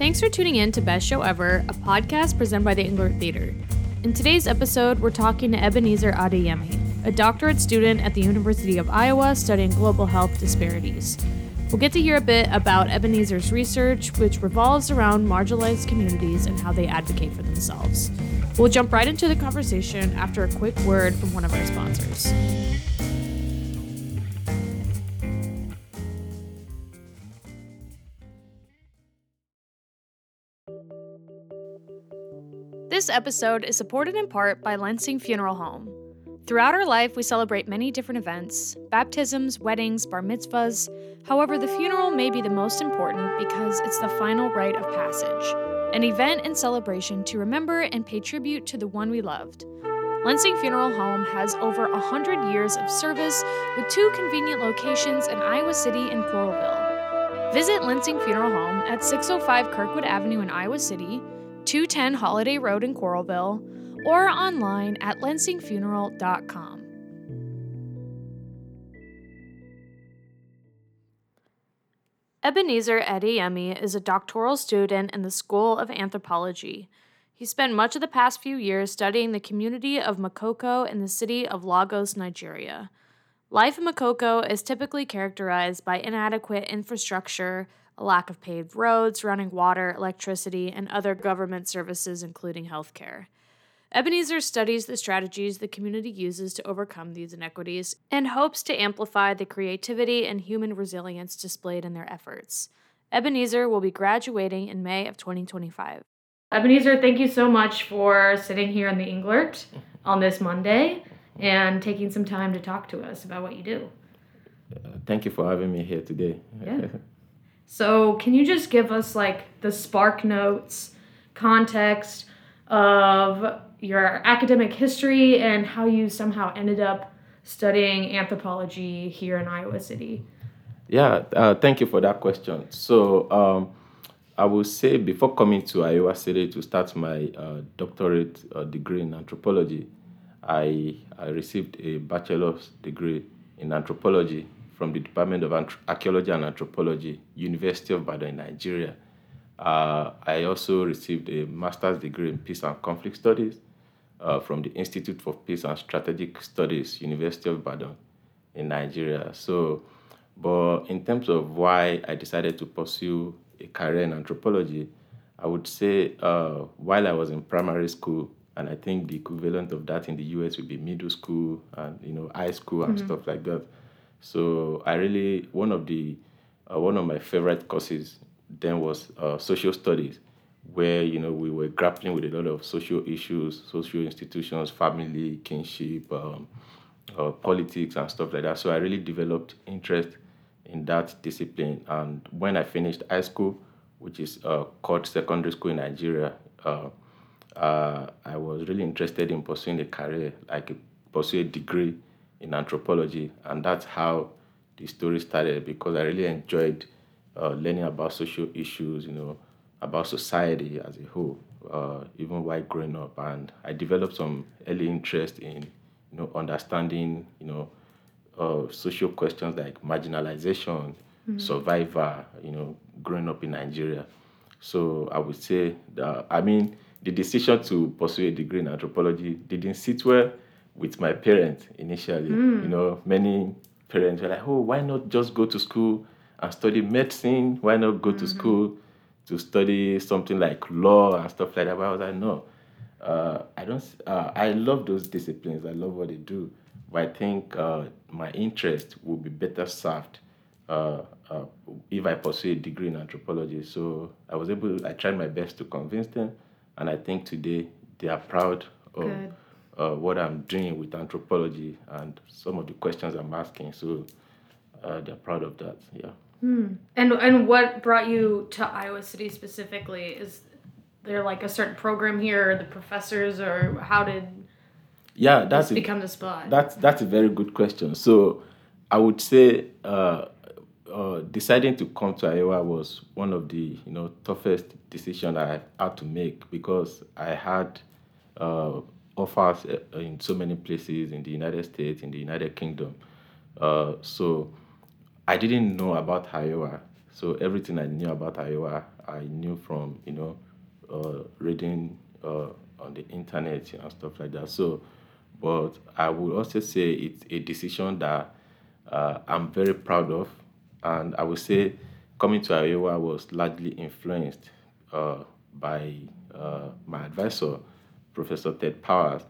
Thanks for tuning in to Best Show Ever, a podcast presented by the Englert Theater. In today's episode, we're talking to Ebenezer Adeyemi, a doctorate student at the University of Iowa studying global health disparities. We'll get to hear a bit about Ebenezer's research, which revolves around marginalized communities and how they advocate for themselves. We'll jump right into the conversation after a quick word from one of our sponsors. This episode is supported in part by Lensing Funeral Home. Throughout our life, we celebrate many different events baptisms, weddings, bar mitzvahs. However, the funeral may be the most important because it's the final rite of passage, an event and celebration to remember and pay tribute to the one we loved. Lensing Funeral Home has over 100 years of service with two convenient locations in Iowa City and Coralville. Visit Lensing Funeral Home at 605 Kirkwood Avenue in Iowa City 210 Holiday Road in Coralville, or online at lensingfuneral.com. Ebenezer Adeyemi is a doctoral student in the School of Anthropology. He spent much of the past few years studying the community of Makoko in the city of Lagos, Nigeria. Life in Makoko is typically characterized by inadequate infrastructure, a lack of paved roads, running water, electricity, and other government services, including healthcare. Ebenezer studies the strategies the community uses to overcome these inequities and hopes to amplify the creativity and human resilience displayed in their efforts. Ebenezer will be graduating in May of 2025. Ebenezer, thank you so much for sitting here in the Englert on this Monday and taking some time to talk to us about what you do. Uh, thank you for having me here today. Yeah. So, can you just give us like the SparkNotes context of your academic history and how you somehow ended up studying anthropology here in Iowa City? Yeah, uh, thank you for that question. So, um, I will say before coming to Iowa City to start my uh, doctorate uh, degree in anthropology, I, I received a bachelor's degree in anthropology from the Department of Archaeology and Anthropology, University of Ibadan, Nigeria. Uh, I also received a master's degree in peace and conflict studies uh, from the Institute for Peace and Strategic Studies, University of Ibadan, in Nigeria. So, but in terms of why I decided to pursue a career in anthropology, I would say uh, while I was in primary school, and I think the equivalent of that in the US would be middle school and you know high school and mm-hmm. stuff like that. So I really one of the uh, one of my favorite courses then was uh, social studies, where you know we were grappling with a lot of social issues, social institutions, family, kinship, um, uh, politics, and stuff like that. So I really developed interest in that discipline. And when I finished high school, which is uh, called secondary school in Nigeria, uh, uh, I was really interested in pursuing a career, like a, pursue a degree in anthropology, and that's how the story started because I really enjoyed uh, learning about social issues, you know, about society as a whole, uh, even while growing up, and I developed some early interest in, you know, understanding, you know, uh, social questions like marginalization, mm-hmm. survivor, you know, growing up in Nigeria. So I would say that I mean the decision to pursue a degree in anthropology didn't sit well with my parents initially. Mm. You know, many parents were like, "Oh, why not just go to school and study medicine? Why not go mm-hmm. to school to study something like law and stuff like that?" But I was like, "No, uh, I don't. Uh, I love those disciplines. I love what they do, but I think uh, my interest will be better served." Uh, uh, if I pursue a degree in anthropology, so I was able. I tried my best to convince them, and I think today they are proud of Good uh, what I'm doing with anthropology and some of the questions I'm asking. So uh, they're proud of that. Yeah. Hmm. And and what brought you to Iowa City specifically? Is there like a certain program here, the professors, or how did yeah that's a, become the spot? That's that's a very good question. So I would say uh, uh, deciding to come to Iowa was one of the you know toughest decisions I had to make because I had uh, offers uh, in so many places in the United States, in the United Kingdom. Uh, so I didn't know about Iowa. So everything I knew about Iowa, I knew from you know uh, reading uh, on the internet and stuff like that. So, but I would also say it's a decision that uh, I'm very proud of, and I would say coming to Iowa was largely influenced uh, by uh, my advisor, Professor Ted Powers,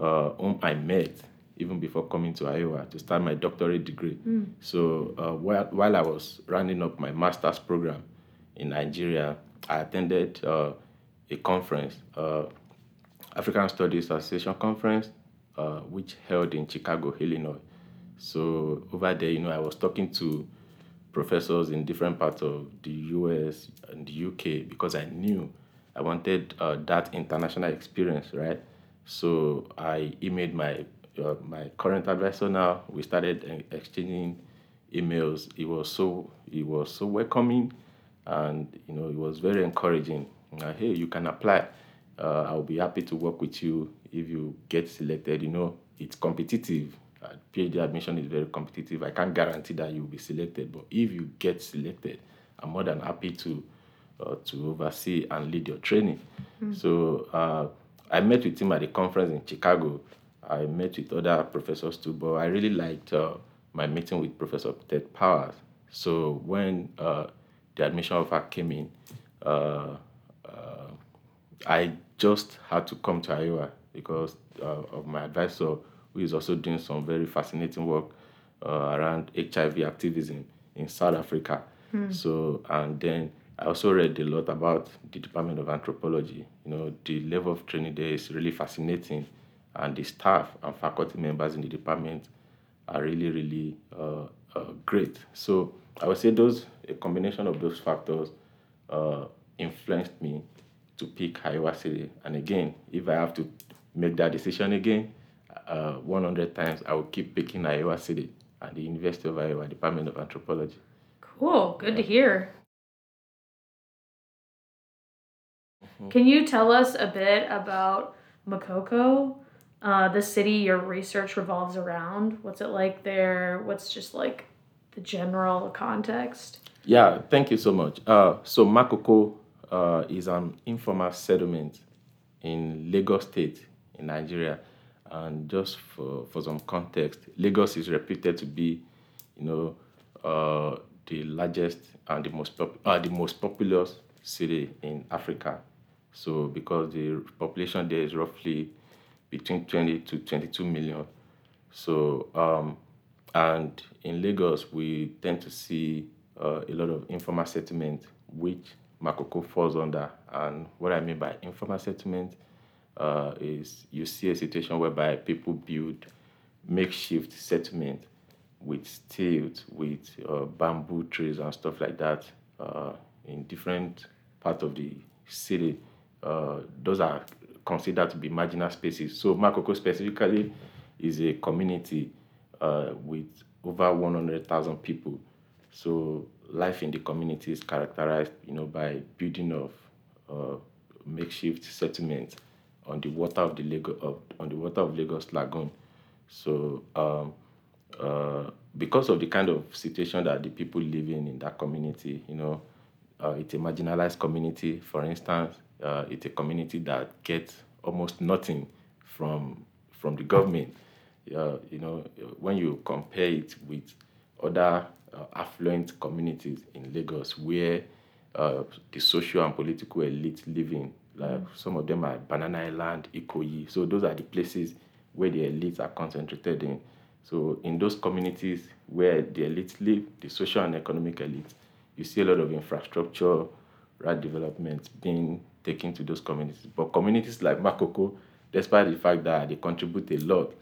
uh, whom I met even before coming to Iowa to start my doctorate degree. Mm. So uh, while, while I was rounding up my master's program in Nigeria, I attended uh, a conference, uh, African Studies Association conference, uh, which held in Chicago, Illinois. So over there, you know, I was talking to professors in different parts of the US and the UK because I knew I wanted uh, that international experience, right? So I emailed my uh, my current advisor now. We started exchanging emails. It was so it was so welcoming, and you know it was very encouraging. Uh, hey, you can apply. Uh, I'll be happy to work with you if you get selected. You know it's competitive. Uh, PhD admission is very competitive. I can't guarantee that you'll be selected, but if you get selected, I'm more than happy to uh, to oversee and lead your training. Mm-hmm. So uh, I met with him at the conference in Chicago. I met with other professors too, but I really liked uh, my meeting with Professor Ted Powers. So when uh, the admission offer came in, uh, uh, I just had to come to Iowa because uh, of my advisor, who is also doing some very fascinating work around HIV activism in South Africa. Hmm. So and then I also read a lot about the Department of Anthropology. You know, the level of training there is really fascinating, and the staff and faculty members in the department are really, really uh, uh, great. So I would say those a combination of those factors uh, influenced me to pick Iowa City. And again, if I have to make that decision again, uh, 100 times, I will keep picking Iowa City and the University of Iowa Department of Anthropology. Cool. Good yeah. to hear. Can you tell us a bit about Makoko, uh, the city your research revolves around? What's it like there? What's just like the general context? Yeah, thank you so much. Uh, so Makoko uh, is an informal settlement in Lagos State in Nigeria. And just for, for some context, Lagos is reputed to be, you know, uh, the largest and the most pop- uh, the most populous city in Africa. So because the population there is roughly between 20 to 22 million. So um, and in Lagos we tend to see uh, a lot of informal settlement, which Makoko falls under. And what I mean by informal settlement uh, is you see a situation whereby people build makeshift settlement with stilts, with uh, bamboo trees and stuff like that uh, in different parts of the city uh, those are considered to be marginal spaces. So Makoko specifically is a community uh, with over 100,000 people. So life in the community is characterized, you know, by building of uh, makeshift settlements on the water of the Lagos of, on the water of Lagos Lagoon. So um, uh, because of the kind of situation that the people living in that community, you know, uh, it's a marginalized community. For instance, uh, it's a community that gets almost nothing from from the government. Uh, you know, when you compare it with other uh, affluent communities in Lagos, where uh, the social and political elite living, like some of them are Banana Island, Ikoyi. So those are the places where the elites are concentrated in. So in those communities where the elites live, the social and economic elites, you see a lot of infrastructure, right development being taken to those communities. But communities like Makoko, despite the fact that they contribute a lot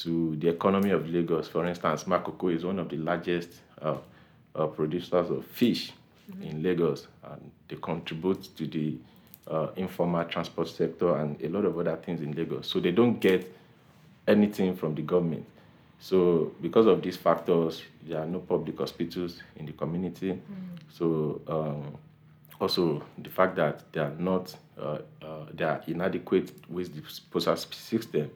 to the economy of Lagos, for instance, Makoko is one of the largest uh, uh, producers of fish mm-hmm. in Lagos, and they contribute to the uh, informal transport sector and a lot of other things in Lagos. So they don't get anything from the government. So because of these factors, there are no public hospitals in the community. Mm. So um, also the fact that they are not uh, uh, they are inadequate with the postal system.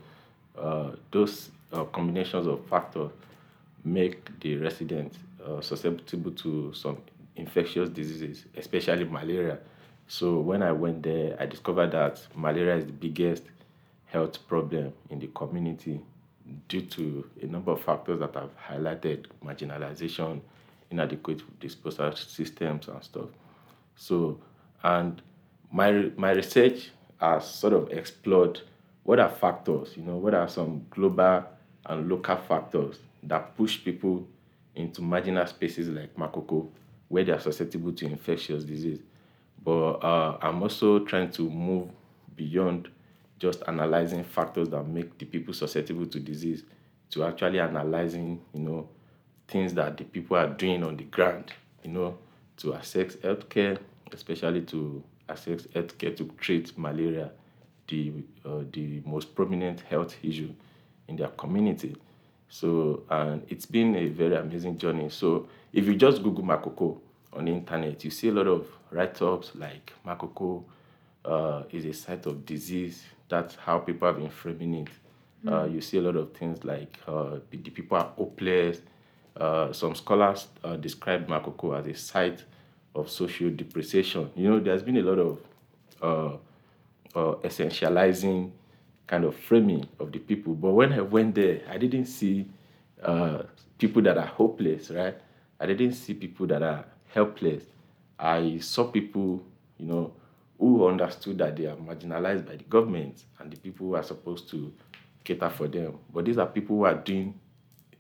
Uh, those uh, combinations of factors make the residents uh, susceptible to some infectious diseases, especially malaria. So when I went there, I discovered that malaria is the biggest health problem in the community due to a number of factors that I've highlighted marginalization, inadequate disposal systems, and stuff. So, and my, my research has sort of explored what are factors, you know, what are some global and local factors that push people into marginal spaces like Makoko, where they are susceptible to infectious disease. But uh, I'm also trying to move beyond just analyzing factors that make the people susceptible to disease to actually analyzing, you know, things that the people are doing on the ground, you know, to access healthcare, especially to access healthcare to treat malaria, the uh, the most prominent health issue in their community. So, and it's been a very amazing journey. So, if you just Google Makoko on the internet, you see a lot of write-ups like Makoko uh, is a site of disease. That's how people have been framing it. Mm. Uh, you see a lot of things like uh, the people are hopeless. Uh, some scholars uh, describe Makoko as a site of social depreciation. You know, there's been a lot of uh, essentializing kind of framing of the people. But when I went there, I didn't see uh, people that are hopeless, right? I didn't see people that are helpless. I saw people, you know, who understood that they are marginalized by the government and the people who are supposed to cater for them. But these are people who are doing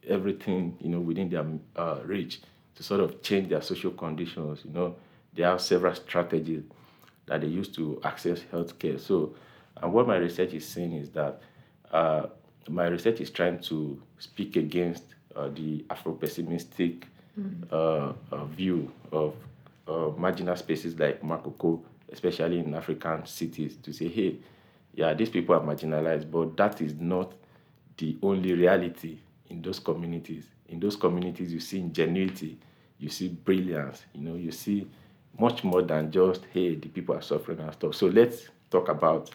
everything, you know, within their uh, reach to sort of change their social conditions. You know, they have several strategies that they use to access healthcare. So and what my research is saying is that uh, my research is trying to speak against uh, the Afro-pessimistic mm-hmm. uh, view of marginal spaces like Makoko, especially in African cities, to say, hey, yeah, these people are marginalized, but that is not the only reality in those communities. In those communities, you see ingenuity, you see brilliance, you know, you see much more than just, hey, the people are suffering and stuff. So let's talk about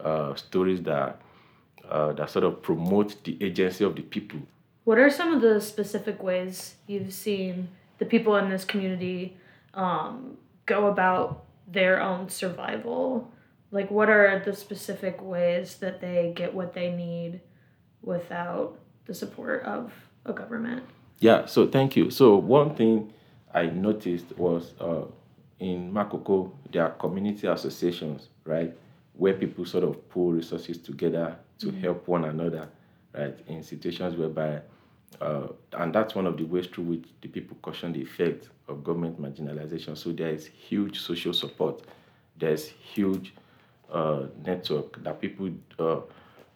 uh, stories that uh, that sort of promote the agency of the people. What are some of the specific ways you've seen the people in this community um, go about their own survival? Like, what are the specific ways that they get what they need without the support of a government? Yeah, so thank you. So, one thing I noticed was uh, in Makoko, there are community associations, right? where people sort of pull resources together to mm-hmm. help one another, right? In situations whereby, uh, and that's one of the ways through which the people caution the effect of government marginalization. So there is huge social support. There's huge uh, network that people uh,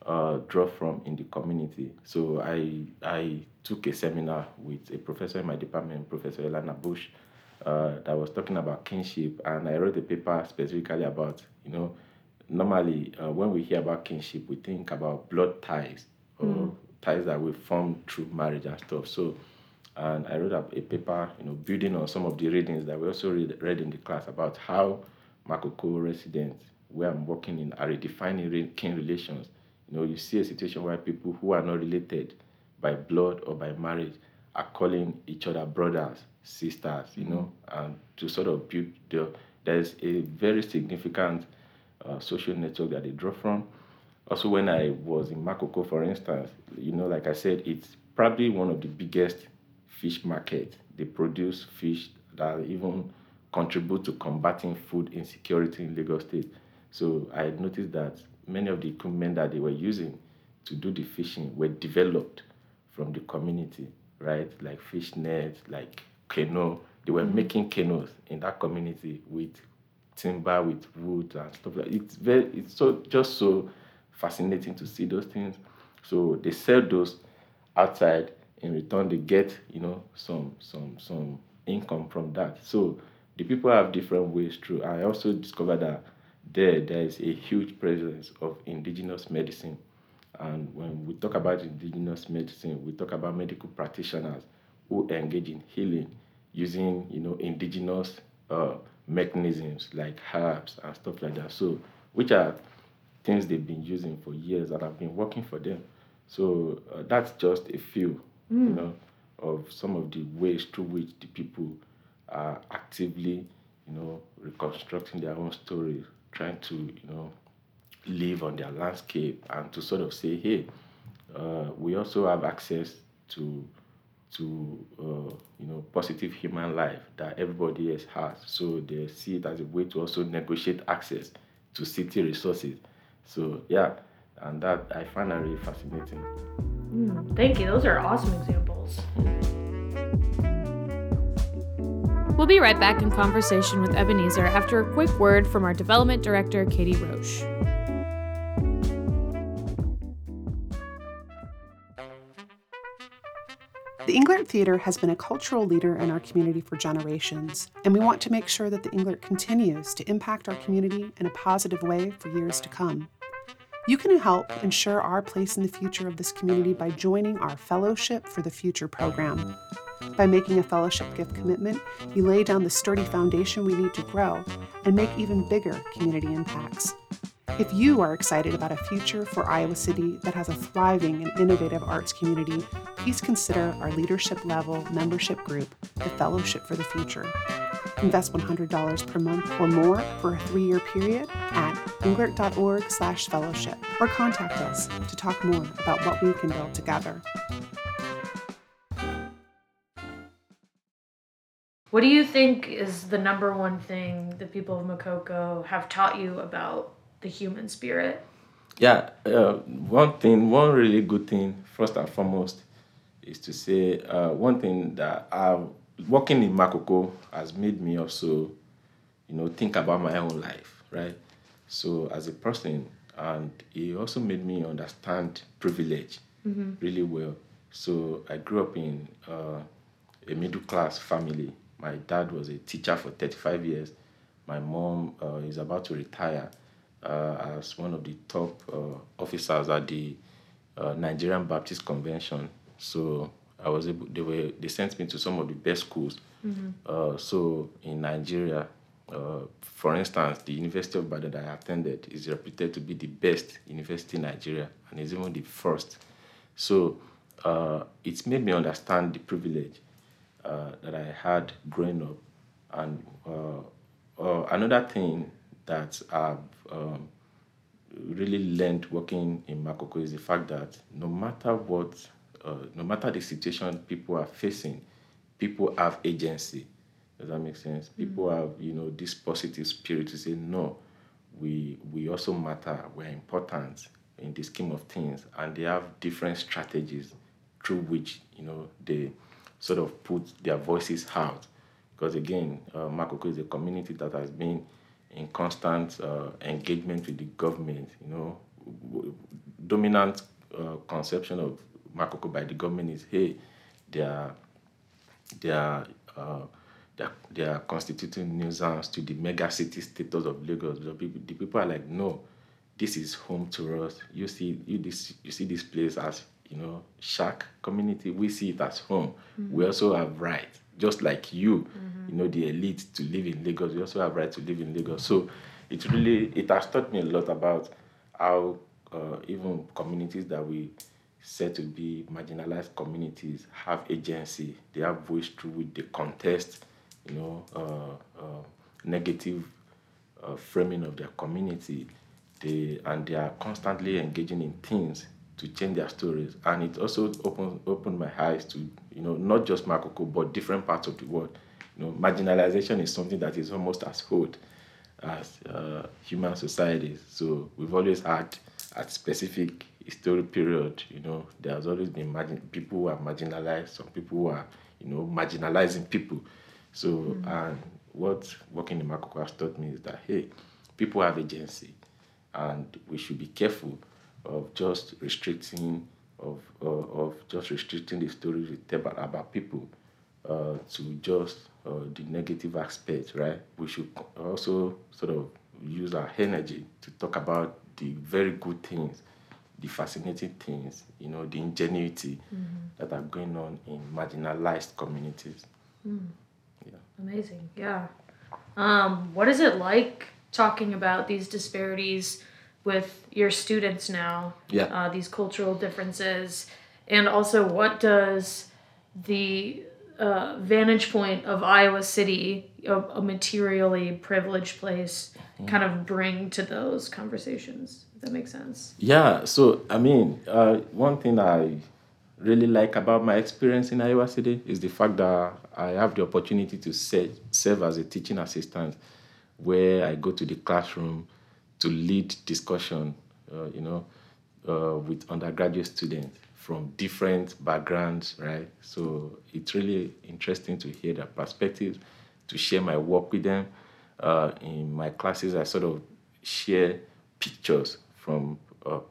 uh, draw from in the community. So I I took a seminar with a professor in my department, Professor Elana Buch, uh, that was talking about kinship, and I wrote a paper specifically about you know normally uh, when we hear about kinship, we think about blood ties or mm. ties that we form through marriage and stuff. So, and I wrote up a paper, you know, building on some of the readings that we also read, read in the class about how Makoko residents, where I'm working in, are redefining kin relations. You know, you see a situation where people who are not related by blood or by marriage are calling each other brothers, sisters, you know, and to sort of build the, there's a very significant uh, social network that they draw from. Also, when I was in Makoko, for instance, you know, like I said, it's probably one of the biggest fish market. They produce fish that even contribute to combating food insecurity in Lagos State. So I noticed that many of the equipment that they were using to do the fishing were developed from the community, right? Like fish nets, like canoe. They were mm-hmm. making canoes in that community with timber with wood and stuff like it's very it's so just so fascinating to see those things so they sell those outside in return they get you know some some some income from that so the people have different ways through i also discovered that there there is a huge presence of indigenous medicine and when we talk about indigenous medicine we talk about medical practitioners who engage in healing using you know indigenous uh, mechanisms like herbs and stuff like that. So, which are things they've been using for years and have been working for them. So uh, that's just a few, mm. you know, of some of the ways through which the people are actively, you know, reconstructing their own stories, trying to, you know, live on their landscape and to sort of say, hey, uh, we also have access to to uh, you know positive human life that everybody else has. So they see it as a way to also negotiate access to city resources. So yeah, and that I find that really fascinating. Mm, thank you. Those are awesome examples. We'll be right back in conversation with Ebenezer after a quick word from our development director, Katie Roche. The Englert Theater has been a cultural leader in our community for generations, and we want to make sure that the Englert continues to impact our community in a positive way for years to come. You can help ensure our place in the future of this community by joining our Fellowship for the Future program. By making a fellowship gift commitment, you lay down the sturdy foundation we need to grow and make even bigger community impacts. If you are excited about a future for Iowa City that has a thriving and innovative arts community, please consider our leadership level membership group, the Fellowship for the Future. Invest $100 per month or more for a three-year period at englert.org slash fellowship or contact us to talk more about what we can build together. What do you think is the number one thing the people of Makoko have taught you about the human spirit? Yeah, uh, one thing, one really good thing, first and foremost, is to say uh, one thing that i working in Makoko has made me also, you know, think about my own life, right? So as a person, and it also made me understand privilege mm-hmm. really well. So I grew up in uh, a middle class family. My dad was a teacher for 35 years. My mom uh, is about to retire uh, as one of the top uh, officers at the uh, Nigerian Baptist Convention. So I was able. They were. They sent me to some of the best schools. Mm-hmm. so in Nigeria, for instance, the University of Ibadan that I attended is reputed to be the best university in Nigeria, and is even the first. So uh, it's made me understand the privilege uh, that I had growing up. And uh, another thing that I've um, really learned working in Makoko is the fact that no matter what, uh, no matter the situation people are facing, people have agency. Does that make sense? Mm-hmm. People have, you know, this positive spirit to say, no, we we also matter. We're important in the scheme of things, and they have different strategies through which you know they sort of put their voices out. Because again, uh, Makoko is a community that has been in constant uh, engagement with the government. You know, dominant uh, conception of Makoko by the government is, hey, they are, they are, uh, they are, they are constituting nuisance to the mega city status of Lagos. The people, the people are like, no, this is home to us. You see, you this, you see this place as you know, shack community. We see it as home. Mm-hmm. We also have right, just like you, mm-hmm. you know, the elite to live in Lagos. We also have right to live in Lagos. So it really it has taught me a lot about how uh, even communities that we said to be marginalized communities have agency. They have voice through which they contest, you know, uh, uh, negative uh, framing of their community. They and they are constantly engaging in things to change their stories. And it also opened opened my eyes to you know not just Makoko but different parts of the world. You know, marginalization is something that is almost as old as uh, human societies. So we've always had at specific historic period, you know, there has always been margin- people who are marginalized, some people who are, you know, marginalizing people. So mm-hmm. and what working in Makoko has taught me is that hey, people have agency, and we should be careful of just restricting of uh, of just restricting the stories we tell about, about people uh, to just uh, the negative aspects, right? We should also sort of use our energy to talk about the very good things, the fascinating things, you know, the ingenuity mm-hmm. that are going on in marginalized communities. Mm. Yeah. Amazing. Yeah. Um, what is it like talking about these disparities? With your students now. Yeah. Uh, these cultural differences, and also what does the uh, vantage point of Iowa City, a, a materially privileged place, mm-hmm. kind of bring to those conversations? If that makes sense. Yeah. So I mean, uh, one thing I really like about my experience in Iowa City is the fact that I have the opportunity to serve, serve as a teaching assistant, where I go to the classroom to lead discussion, uh, you know, uh, with undergraduate students from different backgrounds, right? So it's really interesting to hear their perspectives, to share my work with them. Uh, in my classes, I sort of share pictures from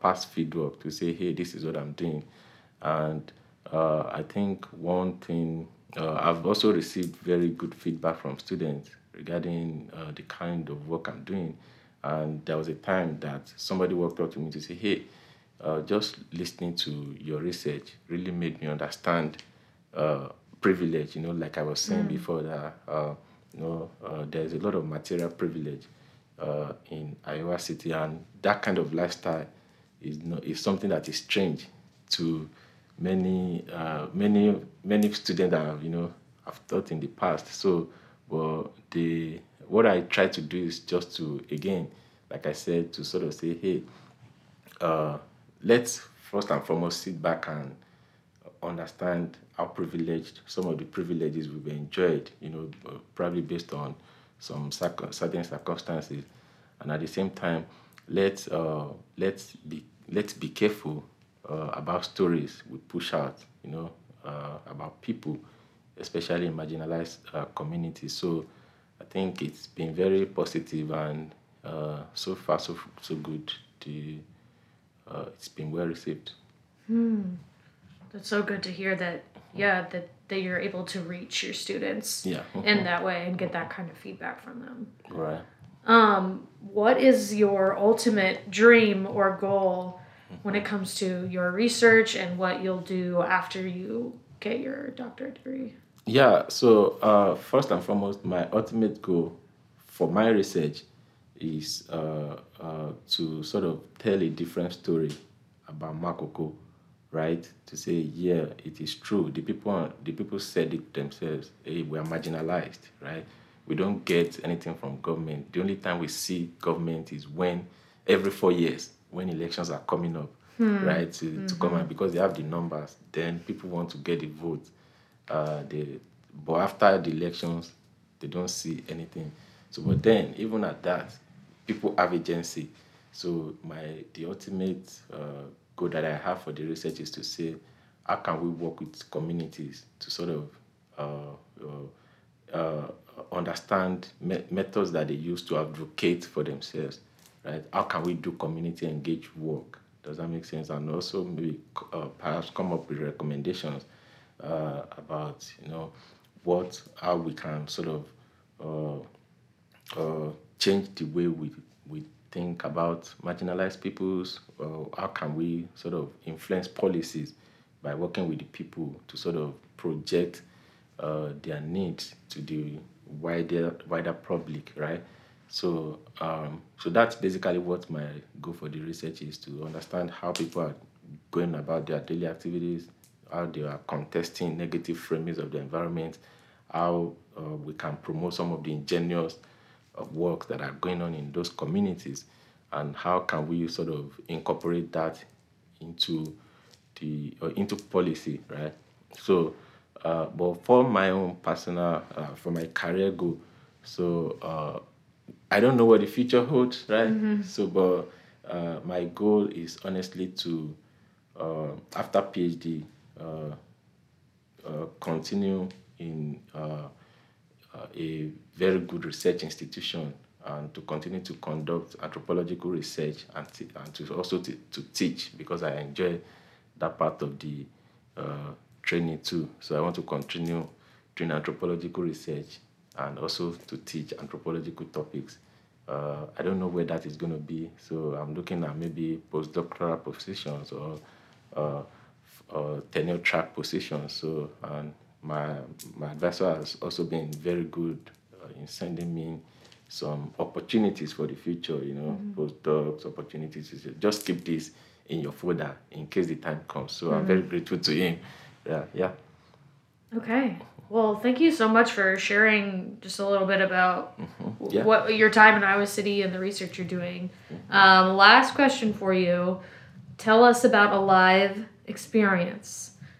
past fieldwork to say, hey, this is what I'm doing. And uh, I think one thing, uh, I've also received very good feedback from students regarding uh, the kind of work I'm doing. And there was a time that somebody walked up to me to say, hey, uh, just listening to your research really made me understand uh, privilege. You know, like I was saying mm. before, that uh, you know uh, there's a lot of material privilege uh, in Iowa City, and that kind of lifestyle is know, is something that is strange to many uh, many many students that have you know have taught in the past. So, well, the what I try to do is just to again, like I said, to sort of say, hey let's first and foremost sit back and understand how privileged some of the privileges we've enjoyed, you know, uh, probably based on some certain circumstances, and at the same time, let's uh, let's be let's be careful uh, about stories we push out, you know, uh, about people, especially in marginalized uh, communities. So, think it's been very positive and uh, so far so so good. The uh, it's been well received. Hmm. That's so good to hear that. Yeah, that that you're able to reach your students. Yeah. in that way and get that kind of feedback from them. Right. Um, what is your ultimate dream or goal when it comes to your research and what you'll do after you get your doctorate degree? Yeah, so uh, first and foremost, my ultimate goal for my research is uh, uh, to sort of tell a different story about Makoko, right? To say, yeah, it is true. The people, the people said it themselves. Hey, we are marginalized, right? We don't get anything from government. The only time we see government is when every four years, when elections are coming up, hmm. right? To, mm-hmm. to come out because they have the numbers. Then people want to get the vote. Uh, they, but after the elections, they don't see anything. So, but then even at that, people have agency. So my the ultimate uh, goal that I have for the research is to say, how can we work with communities to sort of uh, uh, uh understand me- methods that they use to advocate for themselves, right? How can we do community engaged work? Does that make sense? And also maybe uh, perhaps come up with recommendations uh, about you know what how we can sort of change the way we we think about marginalized peoples? Uh, how can we sort of influence policies by working with the people to sort of project uh, their needs to the wider wider public, right? So, um, so that's basically what my goal for the research is to understand how people are going about their daily activities, how they are contesting negative framings of the environment, how uh, we can promote some of the ingenious of work that are going on in those communities and how can we sort of incorporate that into the uh, into policy right so uh, but for my own personal uh, for my career goal so uh, i don't know what the future holds right mm-hmm. so but uh, my goal is honestly to uh, after phd continue in uh, a very good research institution and to continue to conduct anthropological research and, and to also t- to teach because I enjoy that part of the uh, training too. So I want to continue doing anthropological research and also to teach anthropological topics. Uh, I don't know where that is going to be, so I'm looking at maybe postdoctoral positions or uh, uh, tenure track positions. So and my my advisor has also been very good uh, in sending me some opportunities for the future. You know, mm-hmm. postdocs opportunities. Just keep this in your folder in case the time comes. So mm-hmm. I'm very grateful to him. Yeah, yeah. Okay. Well, thank you so much for sharing just a little bit about Mm-hmm. Yeah. what your time in Iowa City and the research you're doing. Um, last question for you. Tell us about a live experience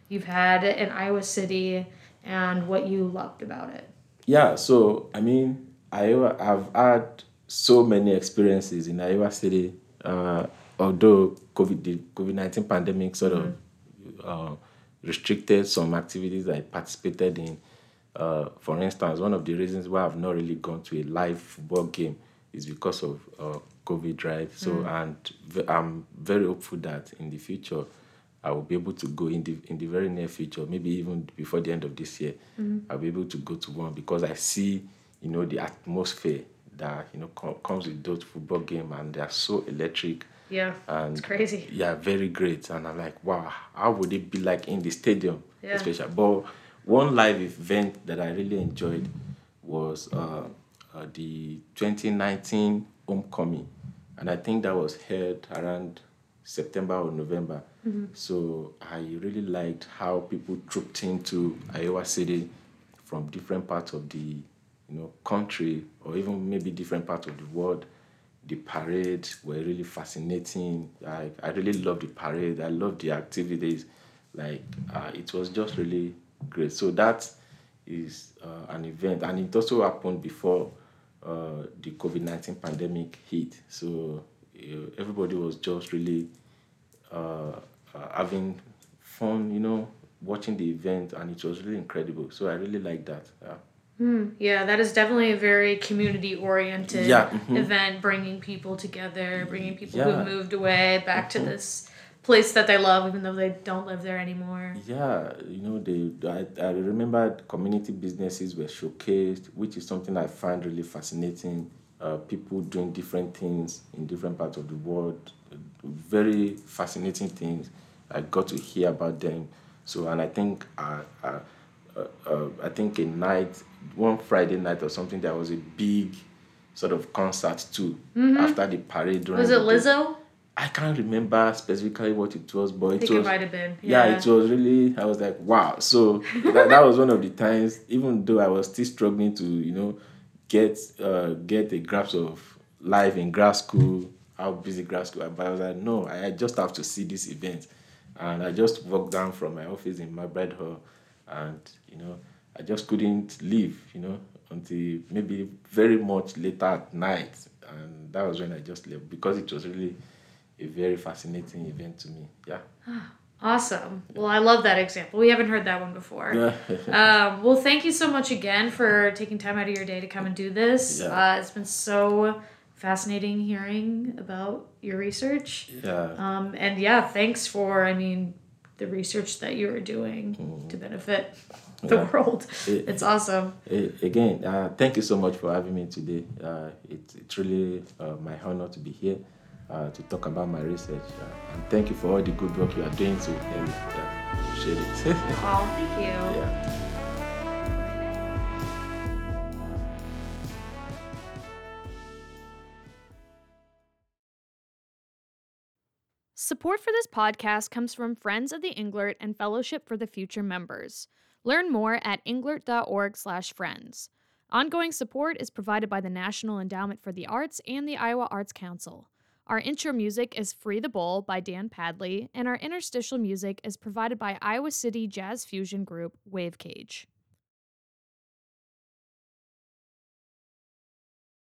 you've had in Iowa City and what you loved about it. Yeah, so I mean, Iowa, I've had so many experiences in Iowa City. Uh, although COVID, the COVID nineteen pandemic sort of uh, restricted some activities I participated in. Uh, for instance, one of the reasons why I've not really gone to a live football game is because of uh, COVID, right? So, and v- I'm very hopeful that in the future, I will be able to go in the in the very near future, maybe even before the end of this year, I'll be able to go to one because I see, you know, the atmosphere that you know co- comes with those football game, and they are so electric. Yeah, And it's crazy. Yeah, very great. And I'm like, wow, how would it be like in the stadium? Yeah. Especially. But one live event that I really enjoyed was uh, uh, the 2019 homecoming. And I think that was held around September or November. So I really liked how people trooped into Iowa City from different parts of the you know country or even maybe different parts of the world the parade were really fascinating. I, I really loved the parade. I loved the activities. Like uh, it was just really great. So that is uh, an event, and it also happened before uh, the COVID nineteen pandemic hit. So everybody was just really uh, uh, having fun, you know, watching the event, and it was really incredible. So I really like that. Yeah. Yeah, that is definitely a very community oriented Yeah, mhm. event, bringing people together, bringing people Yeah. who moved away back to this place that they love, even though they don't live there anymore. Yeah, you know, they I, I remember community businesses were showcased, which is something I find really fascinating. Uh, people doing different things in different parts of the world, very fascinating things. I got to hear about them. So, and I think uh, uh, uh, uh, I think a night, one Friday night or something, there was a big sort of concert too after the parade. during Was it day. Lizzo? I can't remember specifically what it was, but I it think it was might have been. yeah, Yeah, it was really i was like wow so that, that was one of the times even though i was still struggling to you know get uh get a grasp of life in grad school how busy grad school but i was like no i, I just have to see this event and i just walked down from my office in Macbride Hall and you know i just couldn't leave you know until maybe very much later at night and that was when i just left because it was really a very fascinating event to me yeah Awesome. Well, I love that example. We haven't heard that one before. um, well, thank you so much again for taking time out of your day to come and do this. Yeah. Uh, it's been so fascinating hearing about your research. yeah Um, and yeah, thanks for, I mean, the research that you are doing to benefit the Yeah. world. It- It's awesome. Eh, Again, uh, thank you so much for having me today. Uh, it, it's really uh, my honor to be here uh, to talk about my research. Uh, and thank you for all the good work you are doing to help. Yeah, appreciate it. Oh, thank you. yeah. Support for this podcast comes from Friends of the Englert and Fellowship for the Future members. Learn more at englert.org/friends. Ongoing support is provided by the National Endowment for the Arts and the Iowa Arts Council. Our intro music is Free the Bowl by Dan Padley, and our interstitial music is provided by Iowa City jazz fusion group Wave Cage.